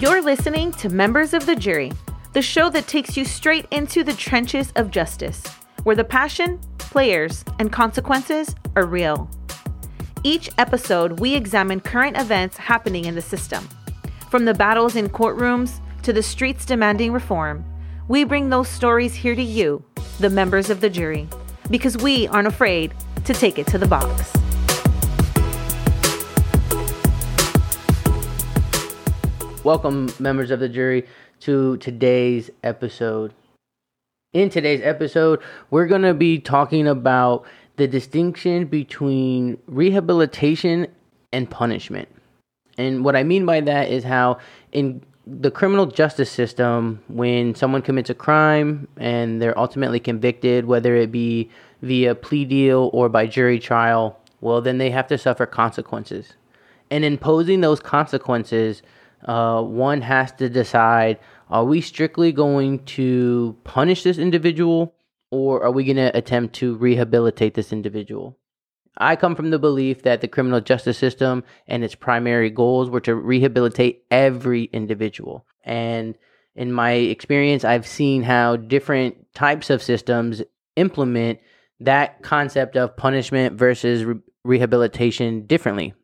You're listening to Members of the Jury, the show that takes you straight into the trenches of justice, where the passion, players, and consequences are real. Each episode, we examine current events happening in the system. From the battles in courtrooms to the streets demanding reform, we bring those stories here to you, the members of the jury, because we aren't afraid to take it to the box. Welcome, members of the jury, to today's episode. In today's episode, we're going to be talking about the distinction between rehabilitation and punishment. And what I mean by that is how, in the criminal justice system, when someone commits a crime and they're ultimately convicted, whether it be via plea deal or by jury trial, well, then they have to suffer consequences. And imposing those consequences, uh, one has to decide are we strictly going to punish this individual or are we going to attempt to rehabilitate this individual? I come from the belief that the criminal justice system and its primary goals were to rehabilitate every individual. And in my experience, I've seen how different types of systems implement that concept of punishment versus re- rehabilitation differently.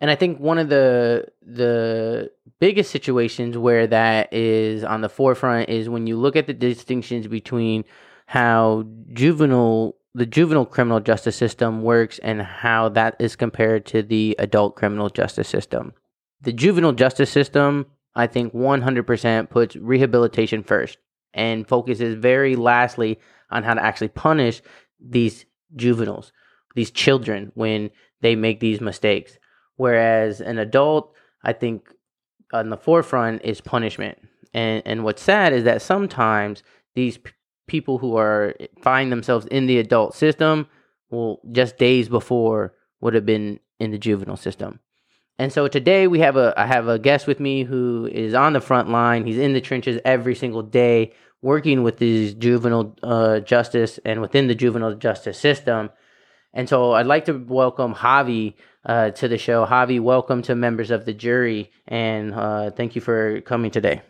And I think one of the the biggest situations where that is on the forefront is when you look at the distinctions between how juvenile the juvenile criminal justice system works and how that is compared to the adult criminal justice system. The juvenile justice system, I think 100% puts rehabilitation first and focuses very lastly on how to actually punish these juveniles, these children when they make these mistakes. Whereas an adult, I think, on the forefront is punishment. And and what's sad is that sometimes these p- people who are find themselves in the adult system will just days before would have been in the juvenile system. And so today we have a I have a guest with me who is on the front line. He's in the trenches every single day working with these juvenile uh, justice and within the juvenile justice system. And so I'd like to welcome Javi uh, to the show. Javi, welcome to members of the jury, and uh, thank you for coming today.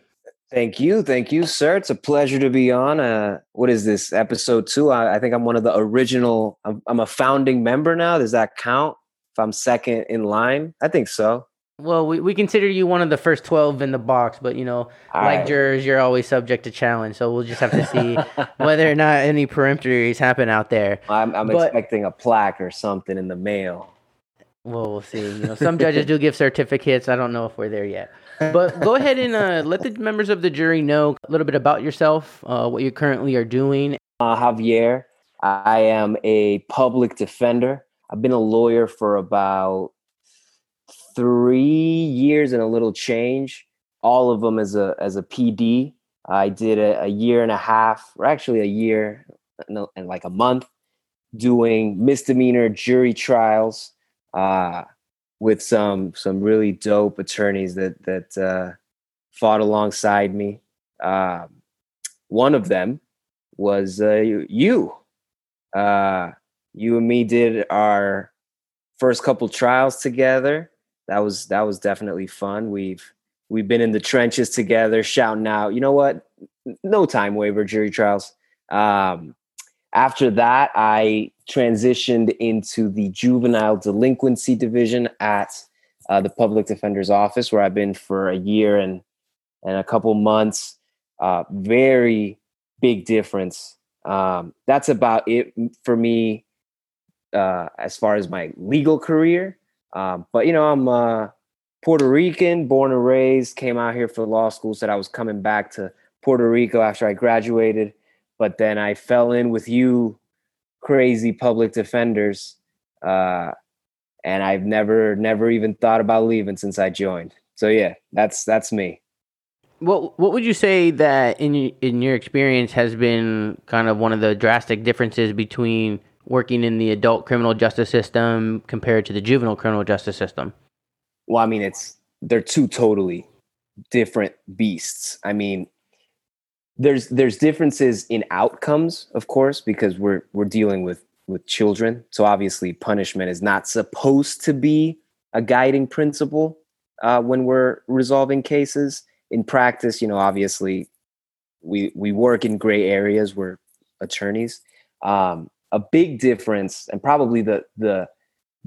Thank you, thank you, sir. It's a pleasure to be on. Uh, what is this episode two? I, I think I'm one of the original. I'm, I'm, a founding member now. Does that count? If I'm second in line, I think so. Well, we, we consider you one of the first twelve in the box, but you know, All like right. jurors, you're always subject to challenge. So we'll just have to see whether or not any peremptories happen out there. I'm, I'm but, expecting a plaque or something in the mail. Well, we'll see. You know, some judges do give certificates. I don't know if we're there yet. But go ahead and uh, let the members of the jury know a little bit about yourself, uh, what you currently are doing. Uh, Javier, I am a public defender. I've been a lawyer for about three years and a little change. All of them as a as a PD. I did a, a year and a half, or actually a year and, like a month, doing misdemeanor jury trials uh, with some some really dope attorneys that that uh, fought alongside me. Uh, one of them was uh, you. Uh, you and me did our first couple trials together. That was that was definitely fun. We've we've been in the trenches together, shouting out. You know what? No time waiver jury trials. Um, after that, I transitioned into the juvenile delinquency division at uh, the public defender's office, where I've been for a year and and a couple months. Uh, very big difference. Um, that's about it for me uh, as far as my legal career. Um, but you know, I'm uh, Puerto Rican, born and raised. Came out here for law school. Said I was coming back to Puerto Rico after I graduated but then I fell in with you crazy public defenders. Uh, and I've never, never even thought about leaving since I joined. So yeah, that's that's me. What what would you say that in in your experience has been kind of one of the drastic differences between working in the adult criminal justice system compared to the juvenile criminal justice system? Well, I mean, it's they're two totally different beasts. I mean, there's there's differences in outcomes, of course, because we're we're dealing with with children. So obviously, punishment is not supposed to be a guiding principle uh, when we're resolving cases. In practice, you know, obviously, we we work in gray areas. We're attorneys. Um, a big difference, and probably the the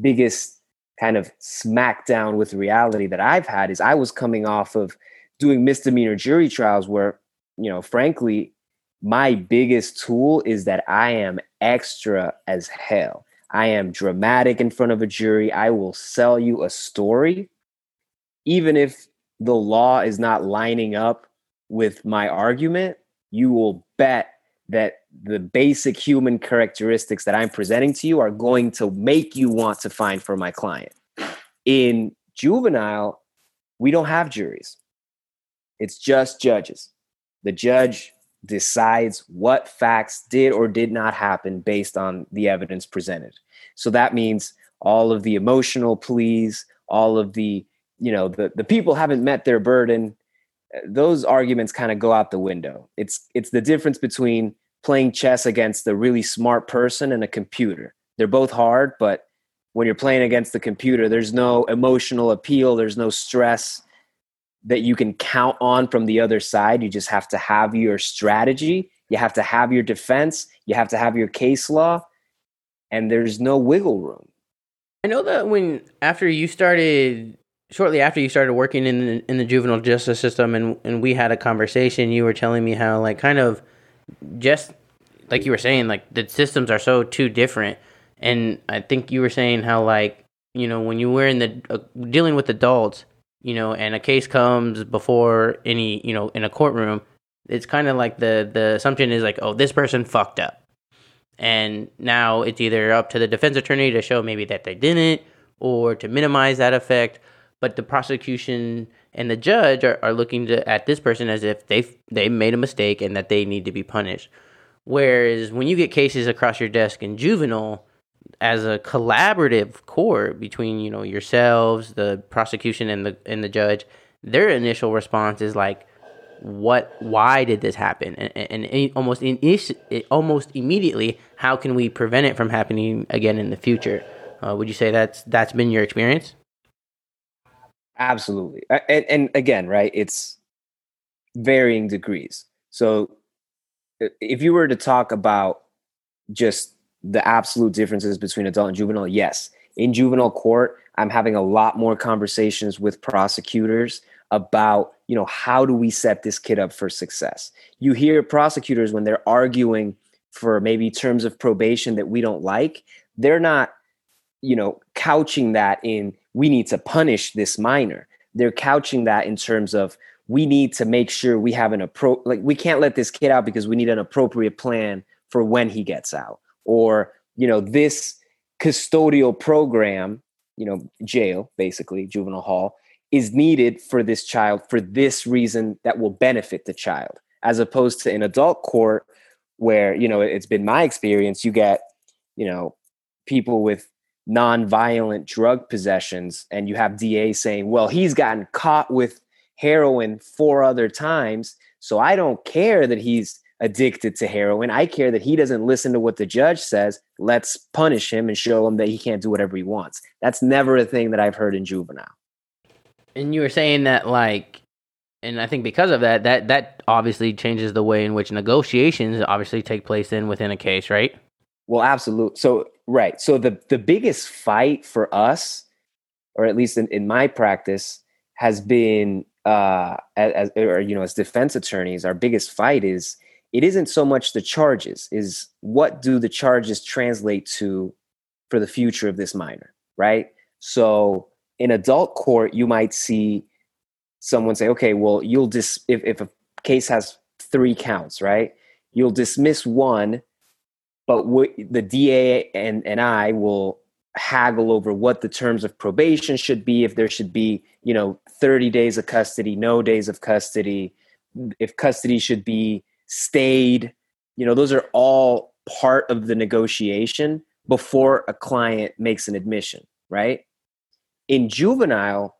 biggest kind of smackdown with reality that I've had is I was coming off of doing misdemeanor jury trials where, you know, frankly, my biggest tool is that I am extra as hell. I am dramatic in front of a jury. I will sell you a story, even if the law is not lining up with my argument. You will bet that the basic human characteristics that I'm presenting to you are going to make you want to find for my client. In juvenile, we don't have juries, it's just judges. The judge decides what facts did or did not happen based on the evidence presented. So that means all of the emotional pleas, all of the, you know, the, the people haven't met their burden. Those arguments kind of go out the window. It's it's the difference between playing chess against a really smart person and a computer. They're both hard, but when you're playing against the computer, there's no emotional appeal, there's no stress that you can count on from the other side. You just have to have your strategy, you have to have your defense, you have to have your case law, and there's no wiggle room. I know that when after you started shortly after you started working in the, in the juvenile justice system and and we had a conversation you were telling me how like kind of just like you were saying like the systems are so too different and I think you were saying how like you know when you were in the uh, dealing with adults you know, and a case comes before any, you know, in a courtroom, it's kind of like the the assumption is like, oh, this person fucked up, and now it's either up to the defense attorney to show maybe that they didn't, or to minimize that effect. But the prosecution and the judge are, are looking to, at this person as if they they made a mistake and that they need to be punished. Whereas when you get cases across your desk in juvenile, as a collaborative court between you know yourselves, the prosecution, and the and the judge, their initial response is like, "What? Why did this happen?" And, and almost in almost immediately, how can we prevent it from happening again in the future? Uh, would you say that's that's been your experience? Absolutely, and, and again, right? It's varying degrees. So, if you were to talk about just the absolute differences between adult and juvenile, yes. In juvenile court, I'm having a lot more conversations with prosecutors about, you know, how do we set this kid up for success? You hear prosecutors when they're arguing for maybe terms of probation that we don't like, they're not, you know, couching that in we need to punish this minor. They're couching that in terms of we need to make sure we have an appro like we can't let this kid out because we need an appropriate plan for when he gets out or you know this custodial program you know jail basically juvenile hall is needed for this child for this reason that will benefit the child as opposed to an adult court where you know it's been my experience you get you know people with non-violent drug possessions and you have da saying well he's gotten caught with heroin four other times so i don't care that he's addicted to heroin. I care that he doesn't listen to what the judge says. Let's punish him and show him that he can't do whatever he wants. That's never a thing that I've heard in juvenile. And you were saying that like and I think because of that that that obviously changes the way in which negotiations obviously take place in within a case, right? Well, absolutely. So right. So the the biggest fight for us or at least in, in my practice has been uh as or you know as defense attorneys our biggest fight is it isn't so much the charges is what do the charges translate to for the future of this minor right so in adult court you might see someone say okay well you'll dis if, if a case has three counts right you'll dismiss one but the da and, and i will haggle over what the terms of probation should be if there should be you know 30 days of custody no days of custody if custody should be stayed. You know those are all part of the negotiation before a client makes an admission right? In juvenile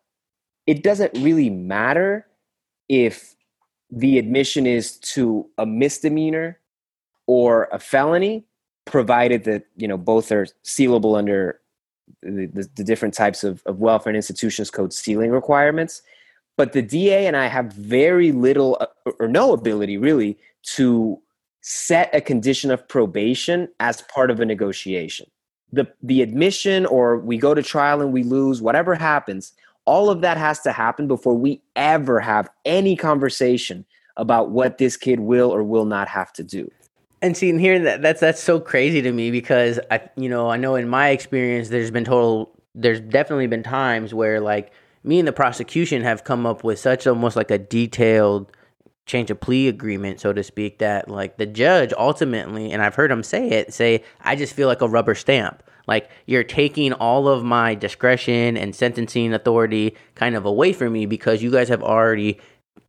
it doesn't really matter if the admission is to a misdemeanor or a felony provided that you know both are sealable under the, the, the different types of, of welfare and institutions code sealing requirements. But the DA and I have very little uh, or no ability really to set a condition of probation as part of a negotiation. The, the admission or we go to trial and we lose, whatever happens, all of that has to happen before we ever have any conversation about what this kid will or will not have to do. And seeing hearing that that's that's so crazy to me because I, you know, I know in my experience, there's been total, there's definitely been times where like me and the prosecution have come up with such almost like a detailed change of plea agreement, so to speak, that like the judge ultimately, and I've heard him say it, say, I just feel like a rubber stamp. Like you're taking all of my discretion and sentencing authority kind of away from me because you guys have already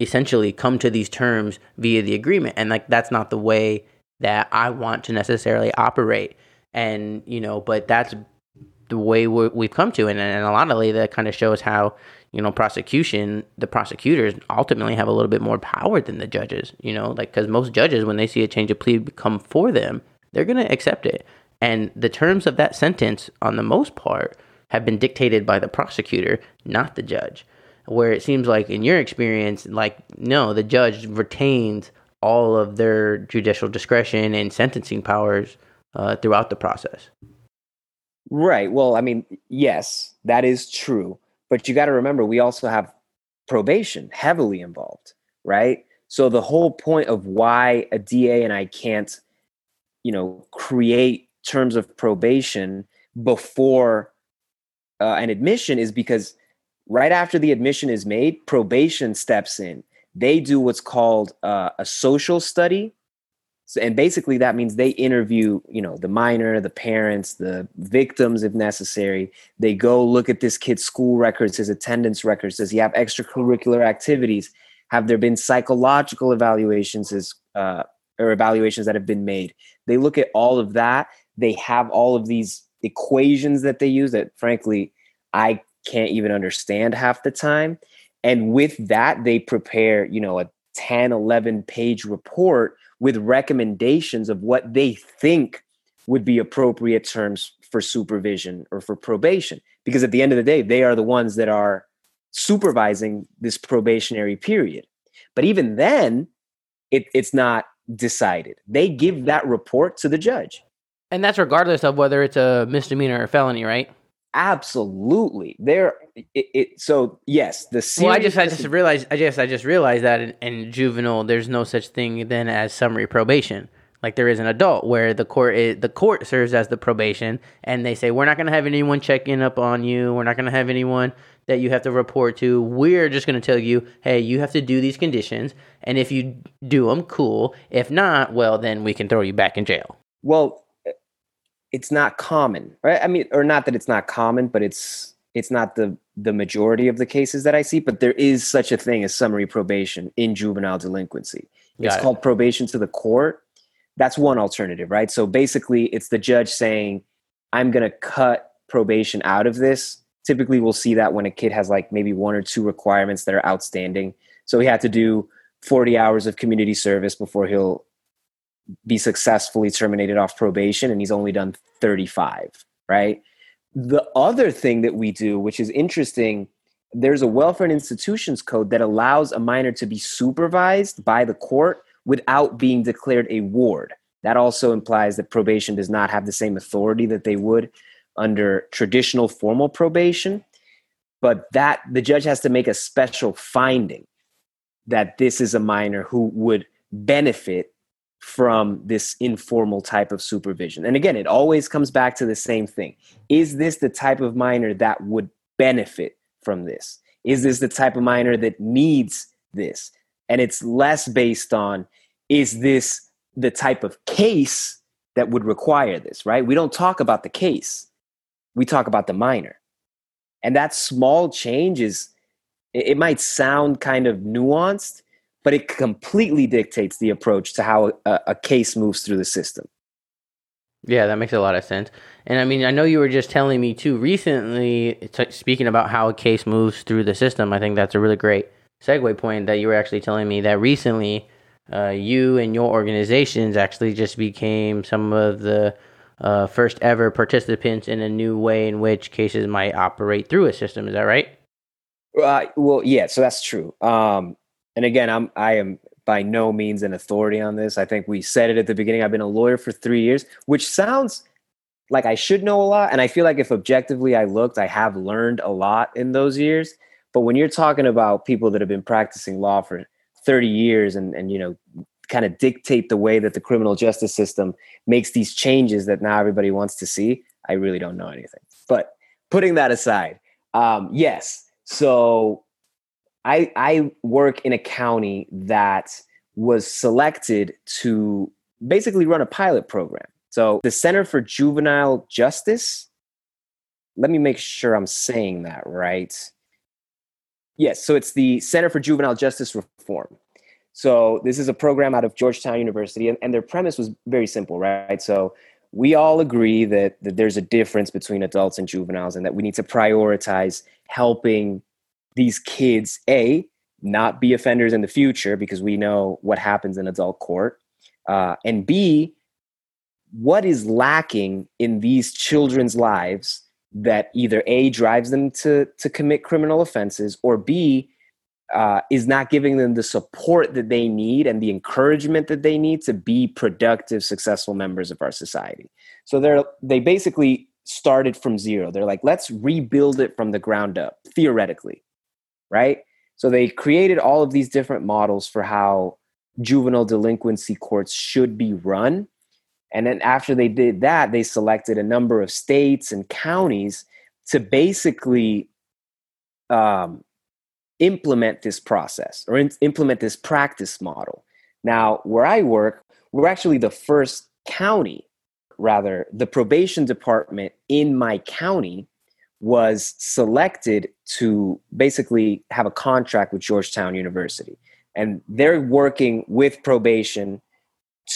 essentially come to these terms via the agreement. And like that's not the way that I want to necessarily operate. And, you know, but that's the way we've come to. And, and a lot of that kind of shows how, you know, prosecution, the prosecutors ultimately have a little bit more power than the judges, you know, like, because most judges, when they see a change of plea come for them, they're going to accept it. And the terms of that sentence, on the most part, have been dictated by the prosecutor, not the judge. Where it seems like, in your experience, like, no, the judge retains all of their judicial discretion and sentencing powers uh, throughout the process. Right. Well, I mean, yes, that is true. But you got to remember, we also have probation heavily involved, right? So the whole point of why a DA and I can't, you know, create terms of probation before uh, an admission is because right after the admission is made, probation steps in they do what's called uh, a social study. So, and basically that means they interview you know the minor the parents the victims if necessary. They go look at this kid's school records his attendance records. Does he have extracurricular activities? Have there been psychological evaluations as, uh, or evaluations that have been made? They look at all of that. They have all of these equations that they use that frankly i can't even understand half the time and with that they prepare you know a 10 11 page report with recommendations of what they think would be appropriate terms for supervision or for probation. Because at the end of the day they are the ones that are supervising this probationary period. But even then it, it's not decided. They give that report to the judge. And that's regardless of whether it's a misdemeanor or felony right absolutely. There it, it, so yes the well i just i just realized i guess i just realized that in, in, juvenile there's no such thing then as summary probation. Like there is an adult where the court is, the court serves as the probation and they say we're not going to have anyone checking up on you. We're not going to have anyone that you have to report to. We're just going to tell you hey you have to do these conditions. And if you do them cool. If not well then we can throw you back in jail. Well it's not common, right? I mean, or not that it's not common, but it's it's not the the majority of the cases that I see. But there is such a thing as summary probation in juvenile delinquency. Got it's it. called probation to the court. That's one alternative, right? So basically, it's the judge saying, "I'm going to cut probation out of this." Typically, we'll see that when a kid has like maybe one or two requirements that are outstanding. So he had to do 40 hours of community service before he'll be successfully terminated off probation and he's only done 35 right? The other thing that we do which is interesting there's a welfare and institutions code that allows a minor to be supervised by the court without being declared a ward. That also implies that probation does not have the same authority that they would under traditional formal probation. But that the judge has to make a special finding that this is a minor who would benefit from this informal type of supervision. And again, it always comes back to the same thing. Is this the type of minor that would benefit from this? Is this the type of minor that needs this? And it's less based on is this the type of case that would require this, right? We don't talk about the case. We talk about the minor. And that small change is it might sound kind of nuanced, but it completely dictates the approach to how a, a case moves through the system. Yeah, that makes a lot of sense. And I mean, I know you were just telling me too recently, t- speaking about how a case moves through the system. I think that's a really great segue point that you were actually telling me that recently uh, you and your organizations actually just became some of the uh, first ever participants in a new way in which cases might operate through a system. Is that right? Uh, well, yeah. So that's true. Um, and again, I'm I am by no means an authority on this. I think we said it at the beginning. I've been a lawyer for three years, which sounds like I should know a lot. And I feel like if objectively I looked, I have learned a lot in those years. But when you're talking about people that have been practicing law for 30 years and, and you know, kind of dictate the way that the criminal justice system makes these changes that now everybody wants to see, I really don't know anything. But putting that aside, um, yes. So I I work in a county that was selected to basically run a pilot program. So the Center for Juvenile Justice. Let me make sure I'm saying that right. Yes, so it's the Center for Juvenile Justice Reform. So this is a program out of Georgetown University, and, and their premise was very simple, right? So we all agree that, that there's a difference between adults and juveniles, and that we need to prioritize helping these kids a not be offenders in the future because we know what happens in adult court uh, and b what is lacking in these children's lives that either a drives them to to commit criminal offenses or b uh, is not giving them the support that they need and the encouragement that they need to be productive successful members of our society. So they're they basically started from zero. They're like let's rebuild it from the ground up theoretically right? So they created all of these different models for how juvenile delinquency courts should be run. And then after they did that, they selected a number of states and counties to basically um, implement this process or in- implement this practice model. Now, where I work, we're actually the first county, rather, the probation department in my county was selected to basically have a contract with Georgetown University. And they're working with probation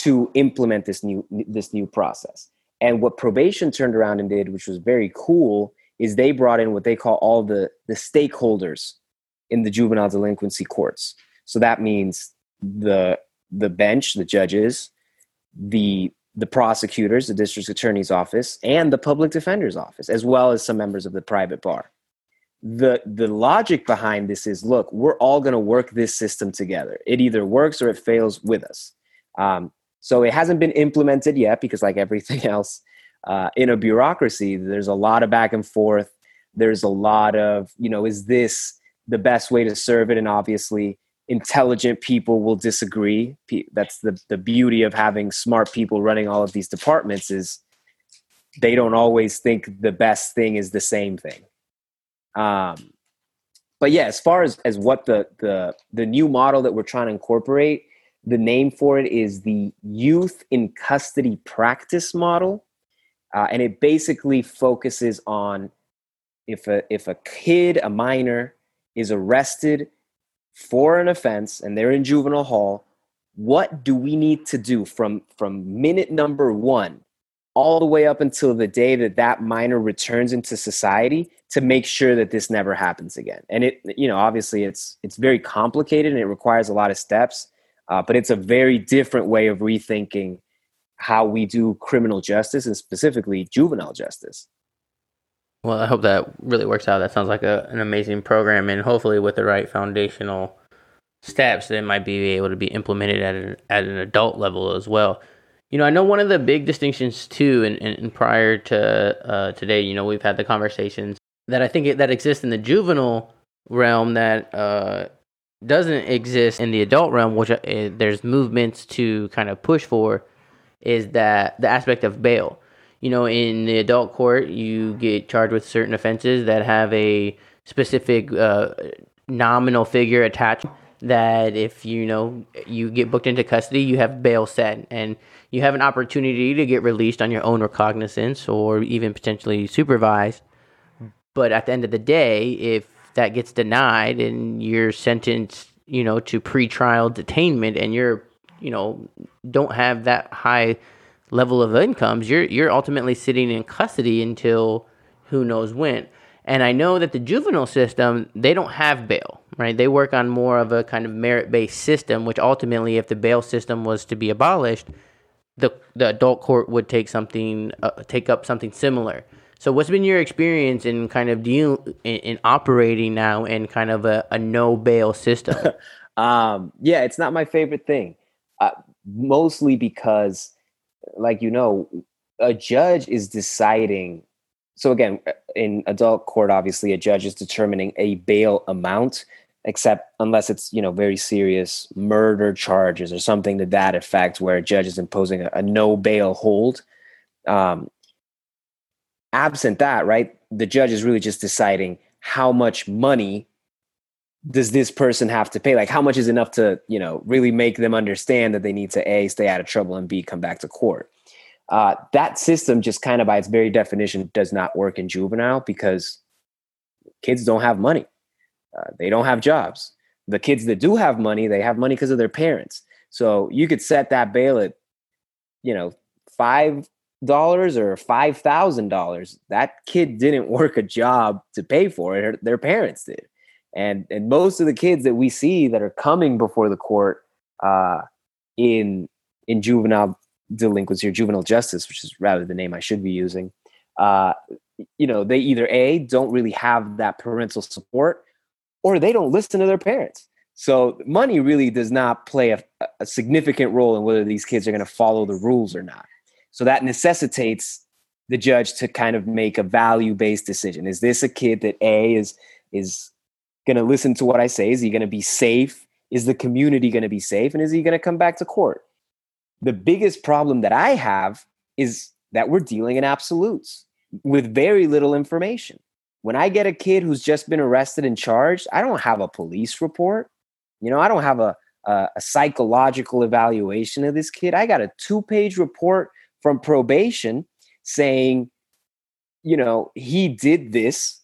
to implement this new this new process. And what probation turned around and did, which was very cool, is they brought in what they call all the, the stakeholders in the juvenile delinquency courts. So that means the the bench, the judges, the the prosecutors, the district attorney's office, and the public defender's office, as well as some members of the private bar. The, the logic behind this is look, we're all going to work this system together. It either works or it fails with us. Um, so it hasn't been implemented yet because, like everything else uh, in a bureaucracy, there's a lot of back and forth. There's a lot of, you know, is this the best way to serve it? And obviously, intelligent people will disagree. That's the, the beauty of having smart people running all of these departments is they don't always think the best thing is the same thing. Um, but yeah as far as, as what the, the the new model that we're trying to incorporate the name for it is the youth in custody practice model. Uh, and it basically focuses on if a if a kid a minor is arrested for an offense and they're in juvenile hall, what do we need to do from from minute number 1 all the way up until the day that that minor returns into society to make sure that this never happens again? And it you know obviously it's it's very complicated and it requires a lot of steps uh, but it's a very different way of rethinking how we do criminal justice and specifically juvenile justice well, I hope that really works out. That sounds like a, an amazing program, and hopefully, with the right foundational steps, it might be able to be implemented at an, at an adult level as well. You know, I know one of the big distinctions too, and, and prior to uh, today, you know, we've had the conversations that I think it, that exists in the juvenile realm that uh, doesn't exist in the adult realm, which uh, there's movements to kind of push for, is that the aspect of bail you know, in the adult court, you get charged with certain offenses that have a specific uh, nominal figure attached. That if you know you get booked into custody, you have bail set, and you have an opportunity to get released on your own recognizance or even potentially supervised. But at the end of the day, if that gets denied and you're sentenced, you know, to pretrial detainment, and you're, you know, don't have that high level of incomes, you're you're ultimately sitting in custody until who knows when. And I know that the juvenile system they don't have bail, right? They work on more of a kind of merit based system, which ultimately, if the bail system was to be abolished, the the adult court would take something uh, take up something similar. So, what's been your experience in kind of deal in, in operating now in kind of a, a no bail system? um, yeah, it's not my favorite thing, uh, mostly because, like you know, a judge is deciding. So again, uh, in adult court, obviously, a judge is determining a bail amount, except unless it's you know very serious murder charges or something to that effect, where a judge is imposing a, a no bail hold. Um, absent that, right, the judge is really just deciding how much money does this person have to pay? Like, how much is enough to, you know, really make them understand that they need to A, stay out of trouble and B, come back to court? Uh, that system, just kind of by its very definition, does not work in juvenile because kids don't have money. Uh, they don't have jobs. The kids that do have money, they have money because of their parents. So you could set that bail at, you know, five dollars or five thousand dollars. That kid didn't work a job to pay for it; their parents did. And and most of the kids that we see that are coming before the court uh, in in juvenile delinquency or juvenile justice, which is rather the name I should be using, uh, you know, they either a don't really have that parental support, or they don't listen to their parents. So money really does not play a, a significant role in whether these kids are going to follow the rules or not. So that necessitates the judge to kind of make a value based decision. Is this a kid that A is is going to listen to what I say? Is he going to be safe? Is the community going to be safe? And is he going to come back to court? The biggest problem that I have is that we're dealing in absolutes with very little information. When I get a kid who's just been arrested and charged, I don't have a police report. You know, I don't have a, a, a psychological evaluation of this kid. I got a two page report from probation saying, you know, he did this.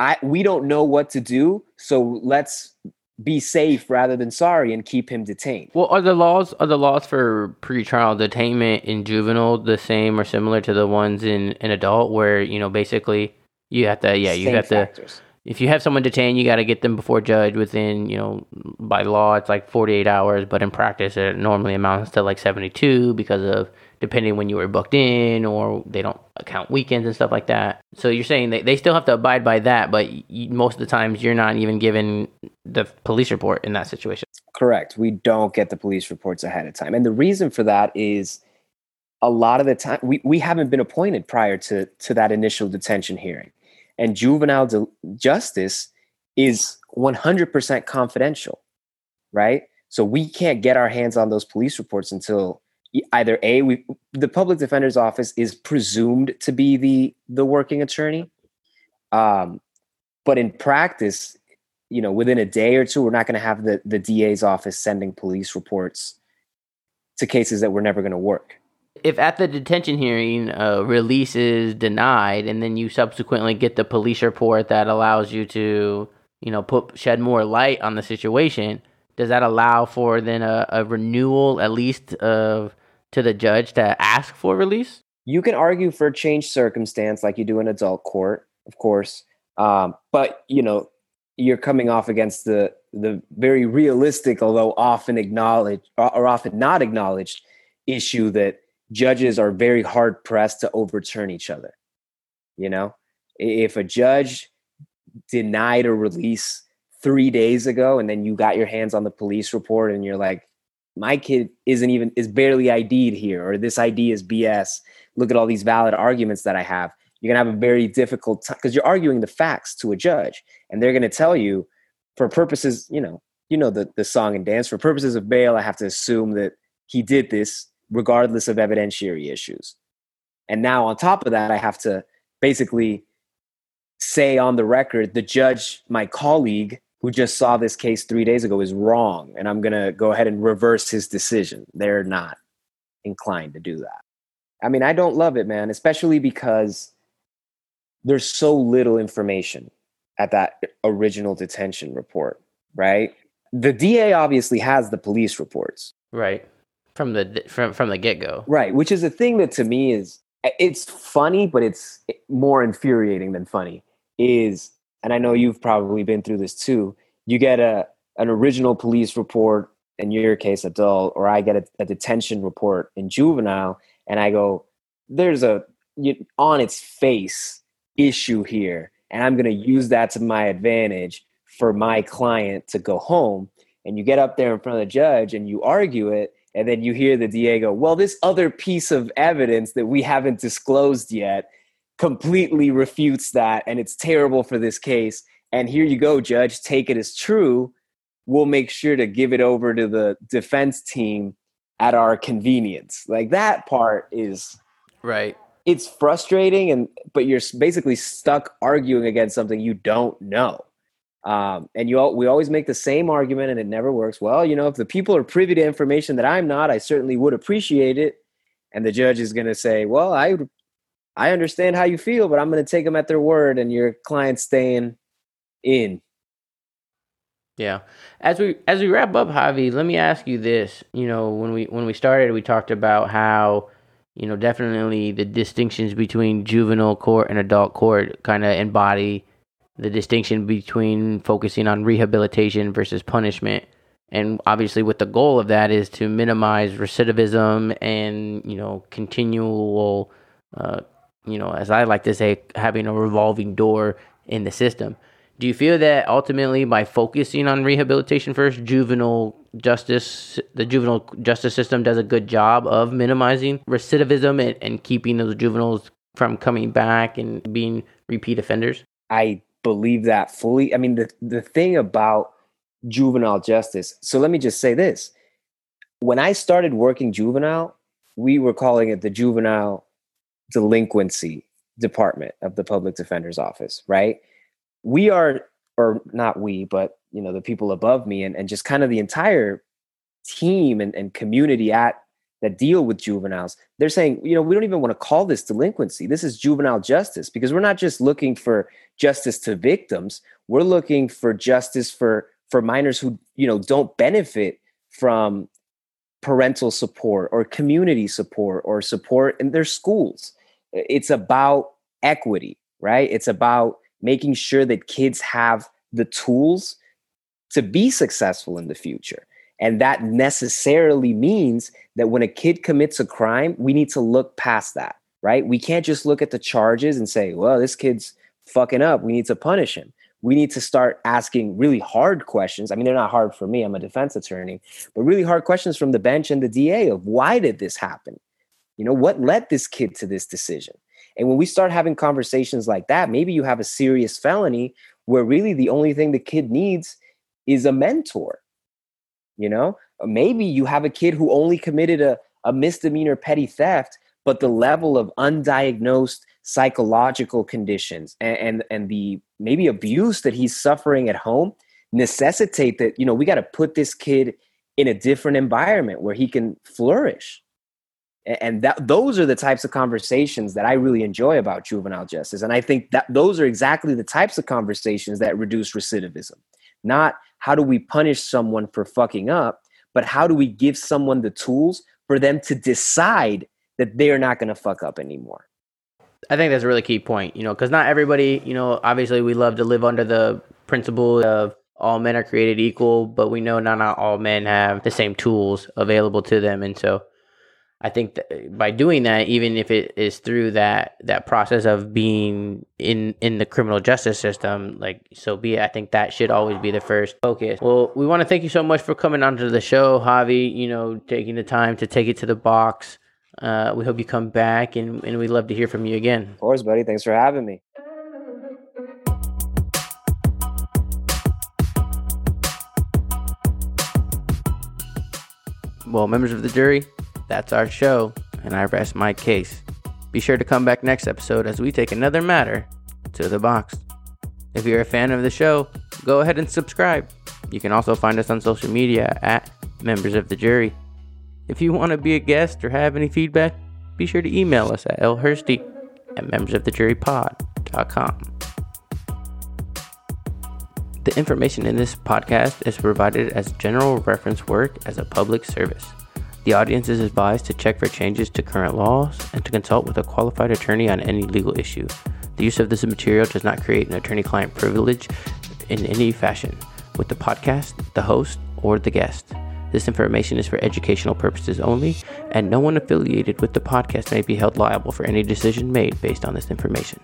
I we don't know what to do, so let's be safe rather than sorry and keep him detained. Well, are the laws are the laws for pretrial detainment in juvenile the same or similar to the ones in an adult where, you know, basically you have to yeah, you Same have factors. to if you have someone detained, you got to get them before judge within, you know, by law it's like 48 hours, but in practice it normally amounts to like 72 because of depending when you were booked in or they don't account weekends and stuff like that. So you're saying they, they still have to abide by that, but you, most of the times you're not even given the police report in that situation. Correct. We don't get the police reports ahead of time. And the reason for that is a lot of the time we, we haven't been appointed prior to, to that initial detention hearing. And juvenile de- justice is 100% confidential, right? So we can't get our hands on those police reports until either a we the public defender's office is presumed to be the the working attorney. Um but in practice you know within a day or two we're not going to have the the DA's office sending police reports to cases that we're never going to work. If at the detention hearing uh, release is denied and then you subsequently get the police report that allows you to, you know, put shed more light on the situation, does that allow for then a, a renewal at least of to the judge to ask for release? you can argue for a changed circumstance like you do in adult court of course um, but you know you're coming off against the the very realistic although often acknowledged or often not acknowledged issue that judges are very hard pressed to overturn each other you know if a judge denied a release three days ago and then you got your hands on the police report and you're like my kid isn't even is barely ID'd here or this ID is BS look at all these valid arguments that I have. You're gonna have a very difficult time because you're arguing the facts to a judge, and they're gonna tell you, for purposes, you know, you know the the song and dance. For purposes of bail, I have to assume that he did this regardless of evidentiary issues. And now on top of that, I have to basically say on the record, the judge, my colleague who just saw this case three days ago, is wrong, and I'm gonna go ahead and reverse his decision. They're not inclined to do that. I mean, I don't love it, man, especially because there's so little information at that original detention report, right? The DA obviously has the police reports, Right. From the from from the get go. right? Which is a thing that to me is it's funny, but it's more infuriating than funny. Is and I know you've probably been through this too. You get a an original police report in your case adult, or I get a, a detention report in juvenile, and I go, "There's a you, on its face issue here, and I'm going to use that to my advantage for my client to go home." And you get up there in front of the judge and you argue it, and then you hear the DA go, "Well, this other piece of evidence that we haven't disclosed yet." Completely refutes that and it's terrible for this case. And here you go judge take it as true. We'll make sure to give it over to the defense team at our convenience. Like that part is right. It's frustrating and but you're basically stuck arguing against something you don't know. Um, and you all, we always make the same argument and it never works. Well you know if the people are privy to information that i'm not i certainly would appreciate it. And the judge is going to say well i I understand how you feel, but I'm going to take them at their word, and your client's staying in. Yeah. As we as we wrap up, Javi, let me ask you this. You know, when we when we started, we talked about how you know definitely the distinctions between juvenile court and adult court kind of embody the distinction between focusing on rehabilitation versus punishment and obviously with the goal of that is to minimize recidivism and you know continual uh, you know, as I like to say, having a revolving door in the system. Do you feel that ultimately by focusing on rehabilitation first, juvenile justice, the juvenile justice system does a good job of minimizing recidivism and, and keeping those juveniles from coming back and being repeat offenders? I believe that fully. I mean, the, the thing about juvenile justice, so let me just say this. When I started working juvenile, we were calling it the juvenile delinquency department of the public defender's office, right? We are, or not we, but you know, the people above me and, and just kind of the entire team and, and community at that deal with juveniles, they're saying, you know, we don't even want to call this delinquency. This is juvenile justice because we're not just looking for justice to victims. We're looking for justice for for minors who, you know, don't benefit from parental support or community support or support in their schools it's about equity, right? It's about making sure that kids have the tools to be successful in the future. And that necessarily means that when a kid commits a crime, we need to look past that, right? We can't just look at the charges and say, well, this kid's fucking up. We need to punish him. We need to start asking really hard questions. I mean, they're not hard for me, I'm a defense attorney, but really hard questions from the bench and the DA of why did this happen? You know, what led this kid to this decision? And when we start having conversations like that, maybe you have a serious felony where really the only thing the kid needs is a mentor. You know, uh, maybe you have a kid who only committed a, a misdemeanor petty theft, but the level of undiagnosed psychological conditions and, and, and the maybe abuse that he's suffering at home necessitate that, you know, we got to put this kid in a different environment where he can flourish and that those are the types of conversations that I really enjoy about juvenile justice. And I think that those are exactly the types of conversations that reduce recidivism. Not how do we punish someone for fucking up but how do we give someone the tools for them to decide that they're not going to fuck up anymore? I think that's a really key point you know cuz not everybody you know obviously we love to live under the principle of all men are created equal but we know not, not all men have the same tools available to them. And so I think that by doing that, even if it is through that that process of being in in the criminal justice system, like so be it. I think that should always be the first focus. Well, we want to thank you so much for coming onto the show, Javi. You know, taking the time to take it to the box. Uh, we hope you come back, and and we'd love to hear from you again. Of course, buddy. Thanks for having me. Well, members of the jury, that's our show, and I rest my case. Be sure to come back next episode as we take another matter to the box. If you're a fan of the show, go ahead and subscribe. You can also find us on social media at Members of the Jury. If you want to be a guest or have any feedback, be sure to email us at lhursty at membersofthejurypod.com. The information in this podcast is provided as general reference work as a public service. The audience is advised to check for changes to current laws and to consult with a qualified attorney on any legal issue. The use of this material does not create an attorney client privilege in any fashion with the podcast, the host, or the guest. This information is for educational purposes only, and no one affiliated with the podcast may be held liable for any decision made based on this information.